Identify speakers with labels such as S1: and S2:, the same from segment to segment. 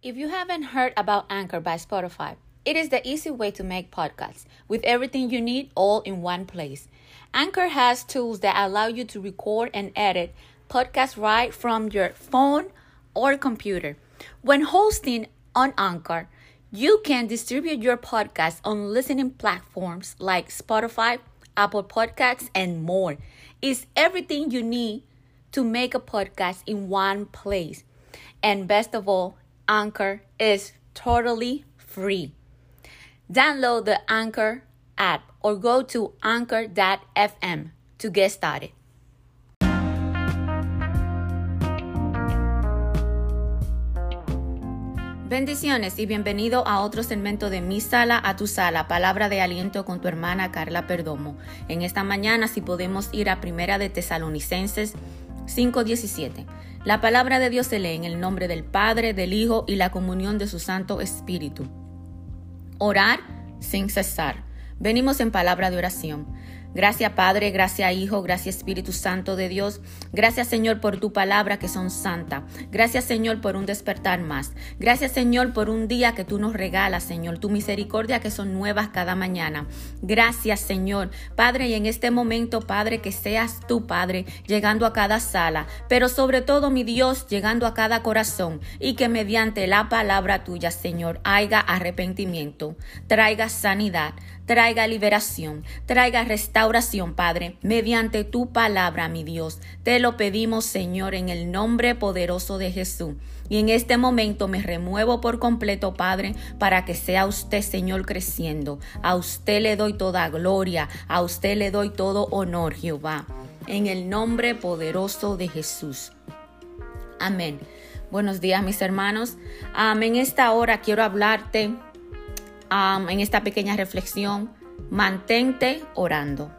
S1: If you haven't heard about Anchor by Spotify, it is the easy way to make podcasts with everything you need all in one place. Anchor has tools that allow you to record and edit podcasts right from your phone or computer. When hosting on Anchor, you can distribute your podcast on listening platforms like Spotify, Apple Podcasts, and more. It's everything you need to make a podcast in one place. And best of all, Anchor is totally free. Download the Anchor app or go to anchor.fm to get started. Bendiciones y bienvenido a otro segmento de Mi Sala a tu Sala, palabra de aliento con tu hermana Carla Perdomo. En esta mañana, si podemos ir a Primera de Tesalonicenses 5:17. La palabra de Dios se lee en el nombre del Padre, del Hijo y la comunión de su Santo Espíritu. Orar sin cesar. Venimos en palabra de oración. Gracias Padre, gracias Hijo, gracias Espíritu Santo de Dios. Gracias Señor por tu palabra que son santa. Gracias Señor por un despertar más. Gracias Señor por un día que tú nos regalas, Señor. Tu misericordia que son nuevas cada mañana. Gracias Señor. Padre, y en este momento, Padre, que seas tú, Padre, llegando a cada sala. Pero sobre todo, mi Dios, llegando a cada corazón. Y que mediante la palabra tuya, Señor, haya arrepentimiento. Traiga sanidad. Traiga liberación. Traiga restauración Padre, mediante tu palabra, mi Dios. Te lo pedimos, Señor, en el nombre poderoso de Jesús. Y en este momento me remuevo por completo, Padre, para que sea usted, Señor, creciendo. A usted le doy toda gloria, a usted le doy todo honor, Jehová. En el nombre poderoso de Jesús. Amén. Buenos días, mis hermanos. en esta hora quiero hablarte, en esta pequeña reflexión, mantente orando.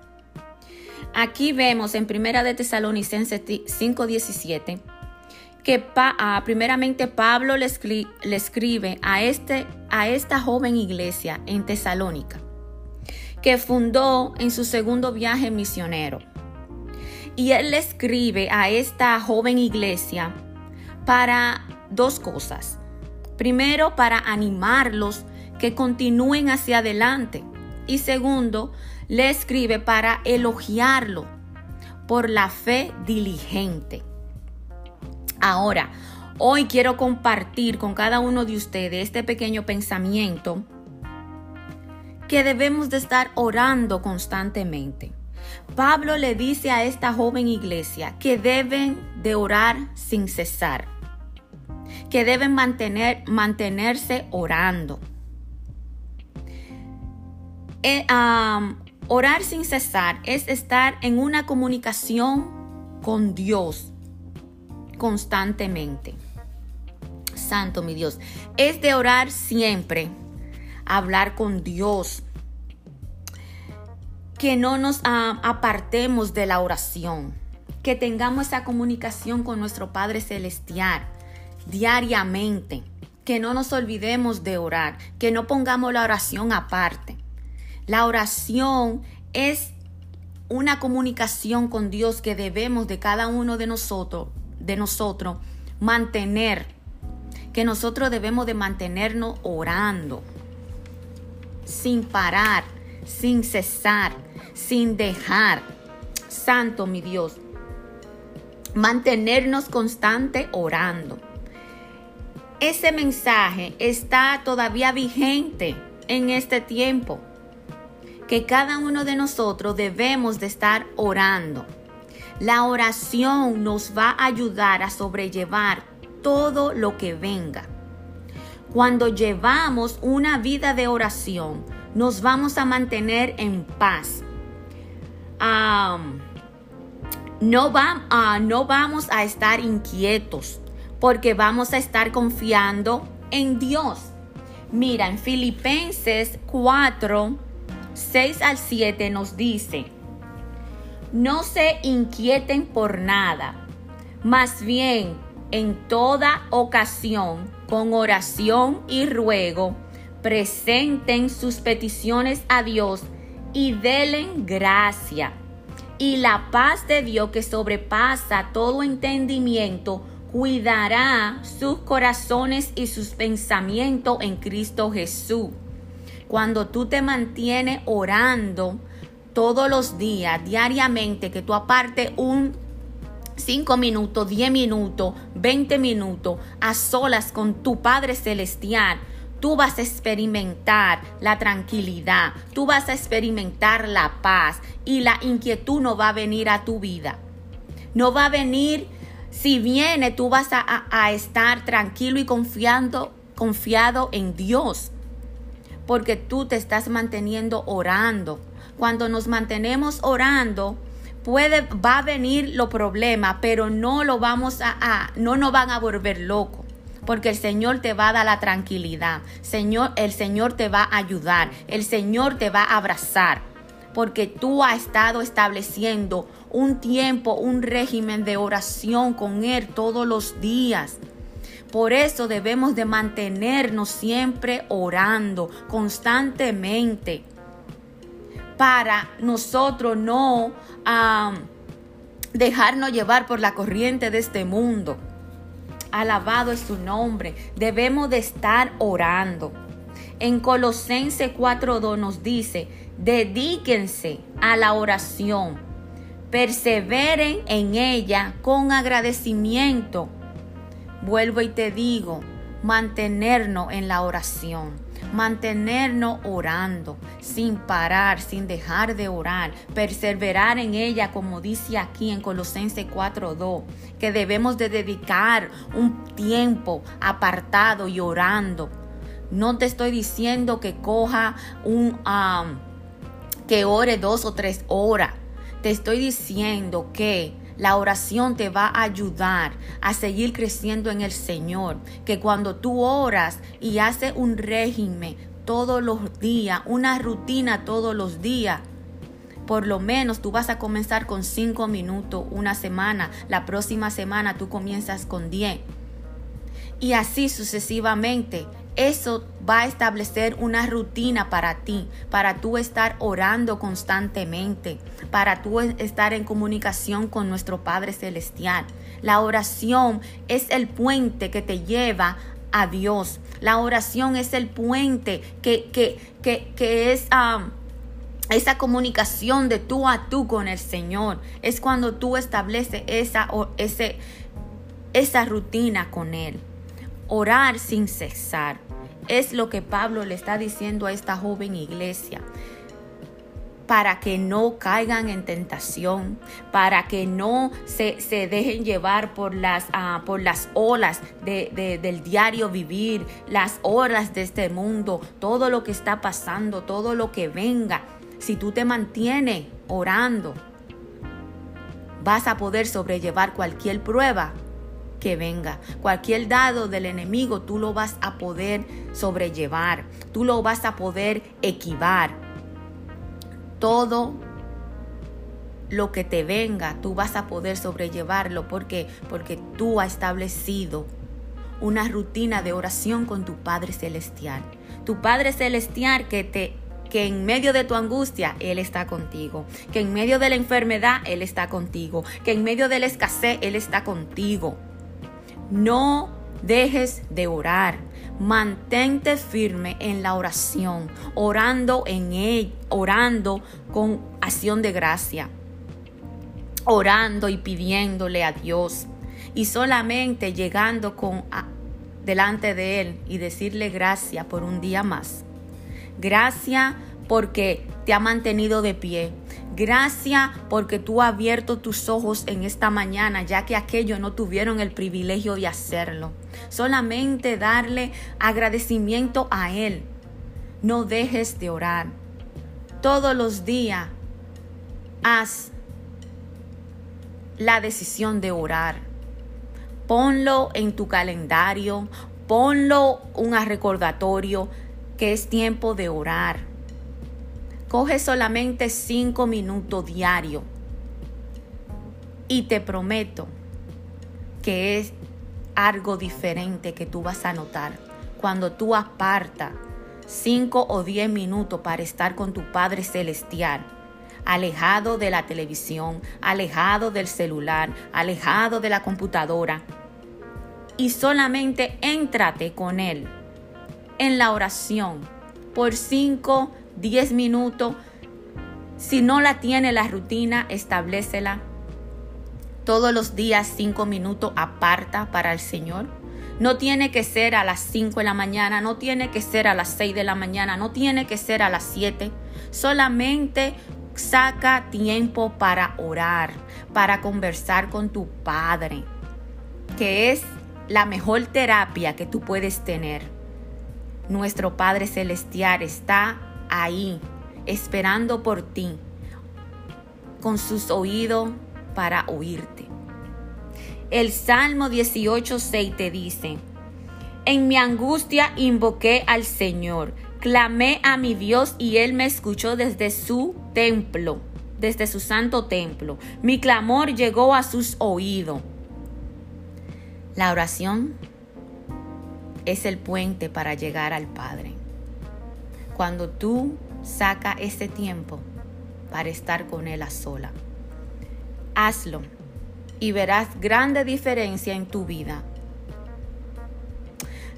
S1: Aquí vemos en Primera de Tesalonicenses 5:17 que ah, primeramente Pablo le, escribe a, este, a esta joven iglesia en Tesalónica, que fundó en su segundo viaje misionero. Y él le escribe a esta joven iglesia para dos cosas. Primero, para animarlos que continúen hacia adelante y segundo, le escribe para elogiarlo por la fe diligente. Ahora, hoy quiero compartir con cada uno de ustedes este pequeño pensamiento que debemos de estar orando constantemente. Pablo le dice a esta joven iglesia que deben de orar sin cesar, que deben mantener, mantenerse orando. Eh, orar sin cesar es estar en una comunicación con Dios constantemente. Santo mi Dios, es de orar siempre, hablar con Dios, que no nos apartemos de la oración, que tengamos esa comunicación con nuestro Padre Celestial diariamente, que no nos olvidemos de orar, que no pongamos la oración aparte. La oración es una comunicación con Dios que debemos de cada uno de nosotros, de nosotros mantener, que nosotros debemos de mantenernos orando sin parar, sin cesar, sin dejar. Santo mi Dios, mantenernos constante orando. Ese mensaje está todavía vigente en este tiempo que cada uno de nosotros debemos de estar orando. La oración nos va a ayudar a sobrellevar todo lo que venga. Cuando llevamos una vida de oración, nos vamos a mantener en paz. no, uh, no vamos a estar inquietos porque vamos a estar confiando en Dios. Mira, en Filipenses 4, 6 al 7 nos dice, no se inquieten por nada, más bien en toda ocasión, con oración y ruego, presenten sus peticiones a Dios y denle gracia. Y la paz de Dios que sobrepasa todo entendimiento, cuidará sus corazones y sus pensamientos en Cristo Jesús. Cuando tú te mantienes orando todos los días, diariamente, que tú aparte un 5 minutos, 10 minutos, 20 minutos a solas con tu Padre Celestial, tú vas a experimentar la tranquilidad, tú vas a experimentar la paz y la inquietud no va a venir a tu vida. No va a venir, si viene, tú vas a, a estar tranquilo y confiando, confiado en Dios, porque tú te estás manteniendo orando. Cuando nos mantenemos orando, puede, va a venir los problemas, pero no lo vamos a, a, no nos van a volver locos porque el Señor te va a dar la tranquilidad. Señor, el Señor te va a ayudar, el Señor te va a abrazar, porque tú has estado estableciendo un tiempo, un régimen de oración con Él todos los días. Por eso debemos de mantenernos siempre orando constantemente para nosotros no dejarnos llevar por la corriente de este mundo. Alabado es su nombre. Debemos de estar orando. En Colosense 4.2 nos dice, dedíquense a la oración, perseveren en ella con agradecimiento. Vuelvo y te digo, mantenernos en la oración mantenernos orando sin parar, sin dejar de orar, perseverar en ella, como dice aquí en Colosenses 4:2, que debemos de dedicar un tiempo apartado y orando. No te estoy diciendo que coja un que ore dos o tres horas. Te estoy diciendo que la oración te va a ayudar a seguir creciendo en el Señor. Que cuando tú oras y haces un régimen todos los días, una rutina todos los días, por lo menos tú vas a comenzar con cinco minutos una semana, la próxima semana tú comienzas con 10. Y así sucesivamente eso va a establecer una rutina para ti, para tú estar orando constantemente, para tú estar en comunicación con nuestro Padre Celestial. La oración es el puente que te lleva a Dios. La oración es el puente que, que, que, que es... esa comunicación de tú a tú con el Señor es cuando tú estableces esa, ese, esa rutina con Él. Orar sin cesar. Es lo que Pablo le está diciendo a esta joven iglesia para que no caigan en tentación, para que no se, se dejen llevar por las, uh, por las olas de, del diario vivir, las olas de este mundo, todo lo que está pasando, todo lo que venga. Si tú te mantienes orando, vas a poder sobrellevar cualquier prueba que venga. Cualquier dado del enemigo tú lo vas a poder sobrellevar, tú lo vas a poder equivar. Todo lo que te venga, tú vas a poder sobrellevarlo porque porque tú has establecido una rutina de oración con tu Padre celestial. Tu Padre celestial que te que en medio de tu angustia Él está contigo, que en medio de la enfermedad Él está contigo, que en medio de la escasez Él está contigo. No dejes de orar. Mantente firme en la oración, orando en él, orando con acción de gracia, orando y pidiéndole a Dios y solamente llegando con delante de él y decirle gracias por un día más. Gracias porque te ha mantenido de pie. Gracias porque tú has abierto tus ojos en esta mañana, ya que aquellos no tuvieron el privilegio de hacerlo. Solamente darle agradecimiento a Él. No dejes de orar. Todos los días haz la decisión de orar. Ponlo en tu calendario, ponlo un recordatorio que es tiempo de orar Coge solamente cinco minutos diario y te prometo que es algo diferente que tú vas a notar cuando tú apartas cinco o diez minutos para estar con tu Padre Celestial, alejado de la televisión, alejado del celular, alejado de la computadora. y solamente éntrate con Él en la oración por 5, 10 minutos. Si no la tiene la rutina, establecela. Todos los días 5 minutos aparta para el Señor. No tiene que ser a las 5 de la mañana, no tiene que ser a las 6 de la mañana, no tiene que ser a las 7. Solamente saca tiempo para orar, para conversar con tu Padre, que es la mejor terapia que tú puedes tener. Nuestro Padre Celestial está ahí, esperando por ti, con sus oídos para oírte. El Salmo 18.6 te dice, en mi angustia invoqué al Señor, clamé a mi Dios y Él me escuchó desde su templo, desde su santo templo. Mi clamor llegó a sus oídos. La oración es el puente para llegar al Padre. Cuando tú saca ese tiempo para estar con Él a sola, hazlo y verás grande diferencia en tu vida.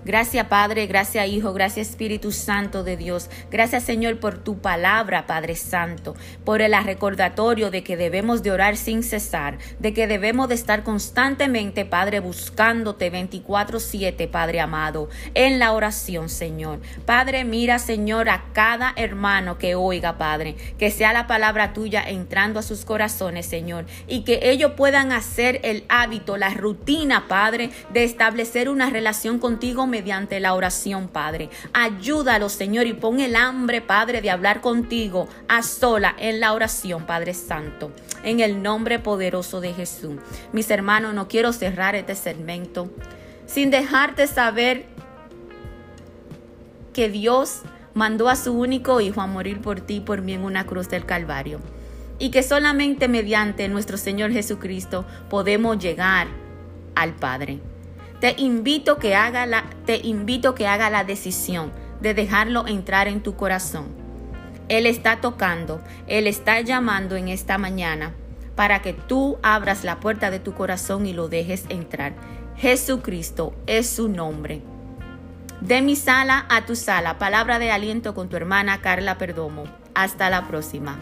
S1: Gracias Padre, gracias Hijo, gracias Espíritu Santo de Dios. Gracias Señor por tu palabra, Padre Santo, por el recordatorio de que debemos de orar sin cesar, de que debemos de estar constantemente, Padre, buscándote 24/7, Padre amado, en la oración, Señor. Padre, mira, Señor, a cada hermano que oiga, Padre, que sea la palabra tuya entrando a sus corazones, Señor, y que ellos puedan hacer el hábito, la rutina, Padre, de establecer una relación contigo mediante la oración, Padre. Ayúdalo, Señor, y pon el hambre, Padre, de hablar contigo a sola en la oración, Padre Santo. En el nombre poderoso de Jesús. Mis hermanos, no quiero cerrar este segmento sin dejarte saber que Dios mandó a su único Hijo a morir por ti y por mí en una cruz del Calvario. Y que solamente mediante nuestro Señor Jesucristo podemos llegar al Padre. Te invito que haga la, te invito que haga la decisión de dejarlo entrar en tu corazón. Él está tocando, Él está llamando en esta mañana para que tú abras la puerta de tu corazón y lo dejes entrar. Jesucristo es su nombre. De mi sala a tu sala, palabra de aliento con tu hermana Carla Perdomo. Hasta la próxima.